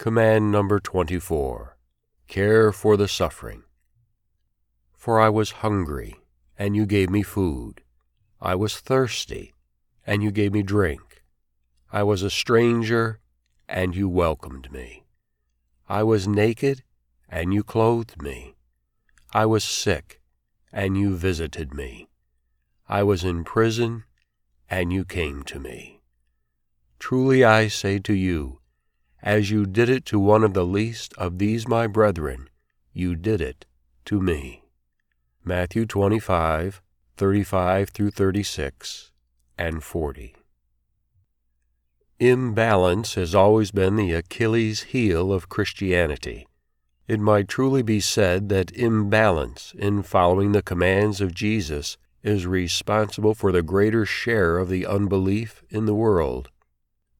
Command number 24 Care for the suffering. For I was hungry, and you gave me food. I was thirsty, and you gave me drink. I was a stranger, and you welcomed me. I was naked, and you clothed me. I was sick, and you visited me. I was in prison, and you came to me. Truly I say to you, as you did it to one of the least of these my brethren, you did it to me. Matthew 25, 35 through 36, and 40. Imbalance has always been the Achilles heel of Christianity. It might truly be said that imbalance in following the commands of Jesus is responsible for the greater share of the unbelief in the world.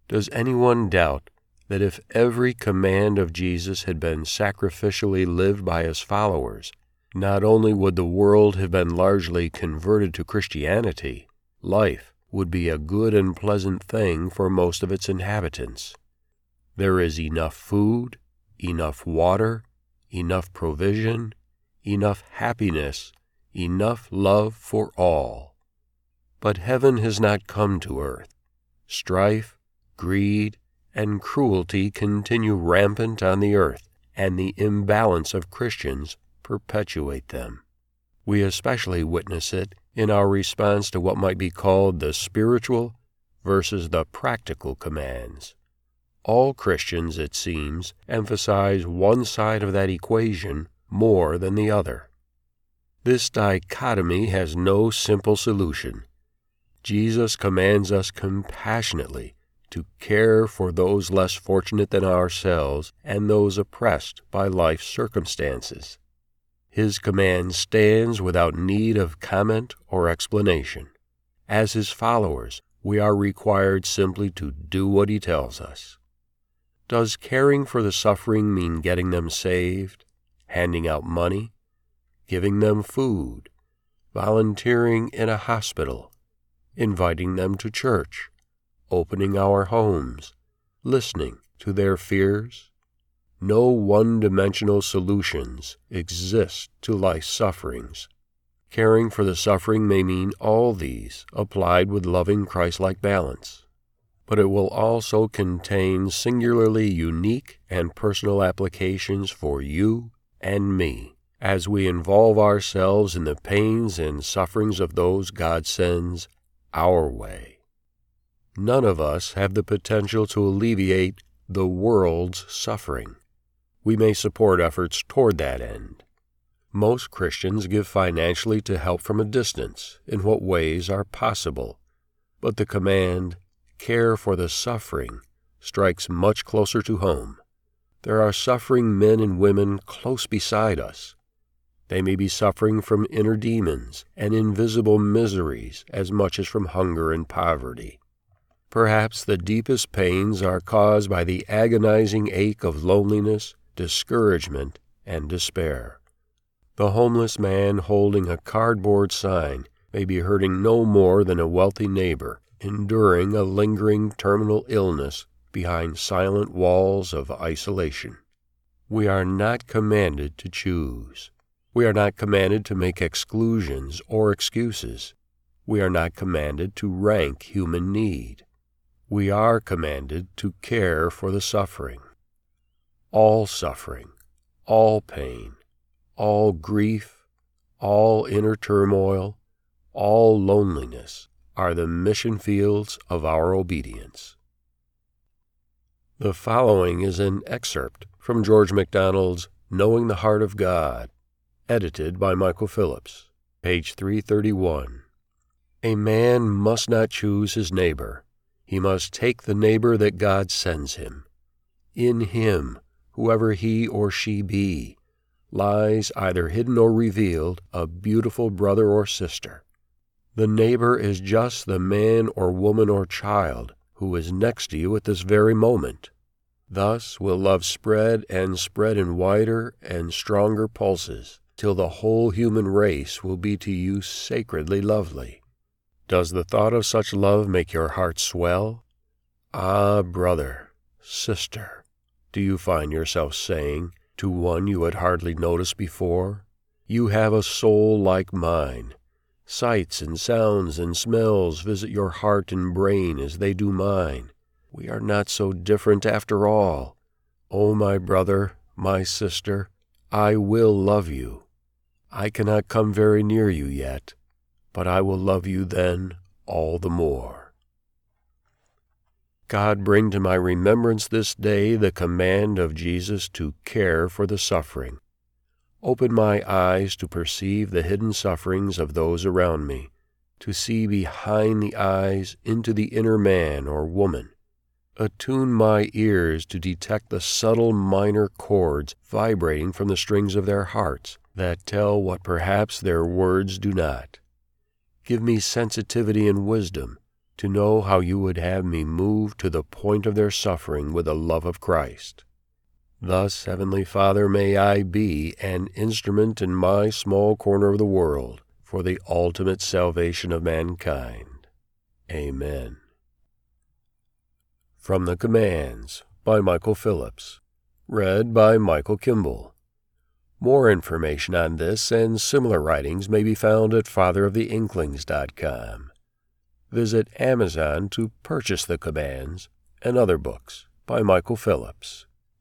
Does anyone doubt that if every command of Jesus had been sacrificially lived by his followers, not only would the world have been largely converted to Christianity, life would be a good and pleasant thing for most of its inhabitants. There is enough food, enough water, enough provision, enough happiness, enough love for all. But heaven has not come to earth. Strife, greed, and cruelty continue rampant on the earth, and the imbalance of Christians perpetuate them. We especially witness it in our response to what might be called the spiritual versus the practical commands. All Christians, it seems, emphasize one side of that equation more than the other. This dichotomy has no simple solution. Jesus commands us compassionately to care for those less fortunate than ourselves and those oppressed by life's circumstances. His command stands without need of comment or explanation. As his followers, we are required simply to do what he tells us. Does caring for the suffering mean getting them saved, handing out money, giving them food, volunteering in a hospital, inviting them to church, opening our homes, listening to their fears. No one dimensional solutions exist to life's sufferings. Caring for the suffering may mean all these applied with loving Christ like balance, but it will also contain singularly unique and personal applications for you and me as we involve ourselves in the pains and sufferings of those God sends our way none of us have the potential to alleviate the world's suffering. We may support efforts toward that end. Most Christians give financially to help from a distance in what ways are possible, but the command, care for the suffering, strikes much closer to home. There are suffering men and women close beside us. They may be suffering from inner demons and invisible miseries as much as from hunger and poverty. Perhaps the deepest pains are caused by the agonizing ache of loneliness, discouragement, and despair. The homeless man holding a cardboard sign may be hurting no more than a wealthy neighbor enduring a lingering terminal illness behind silent walls of isolation. We are not commanded to choose. We are not commanded to make exclusions or excuses. We are not commanded to rank human need we are commanded to care for the suffering. All suffering, all pain, all grief, all inner turmoil, all loneliness are the mission fields of our obedience. The following is an excerpt from George MacDonald's Knowing the Heart of God, edited by Michael Phillips, page 331. A man must not choose his neighbor he must take the neighbor that God sends him. In him, whoever he or she be, lies, either hidden or revealed, a beautiful brother or sister. The neighbor is just the man or woman or child who is next to you at this very moment. Thus will love spread and spread in wider and stronger pulses, till the whole human race will be to you sacredly lovely. Does the thought of such love make your heart swell? Ah, brother, sister, do you find yourself saying to one you had hardly noticed before? You have a soul like mine. Sights and sounds and smells visit your heart and brain as they do mine. We are not so different after all. Oh, my brother, my sister, I will love you. I cannot come very near you yet, but I will love you then all the more. God, bring to my remembrance this day the command of Jesus to care for the suffering. Open my eyes to perceive the hidden sufferings of those around me, to see behind the eyes into the inner man or woman. Attune my ears to detect the subtle minor chords vibrating from the strings of their hearts that tell what perhaps their words do not. Give me sensitivity and wisdom to know how you would have me move to the point of their suffering with the love of Christ. Thus, Heavenly Father, may I be an instrument in my small corner of the world for the ultimate salvation of mankind. Amen. From the Commands by Michael Phillips. Read by Michael Kimball. More information on this and similar writings may be found at fatheroftheinklings.com visit Amazon to purchase the commands and other books by Michael Phillips.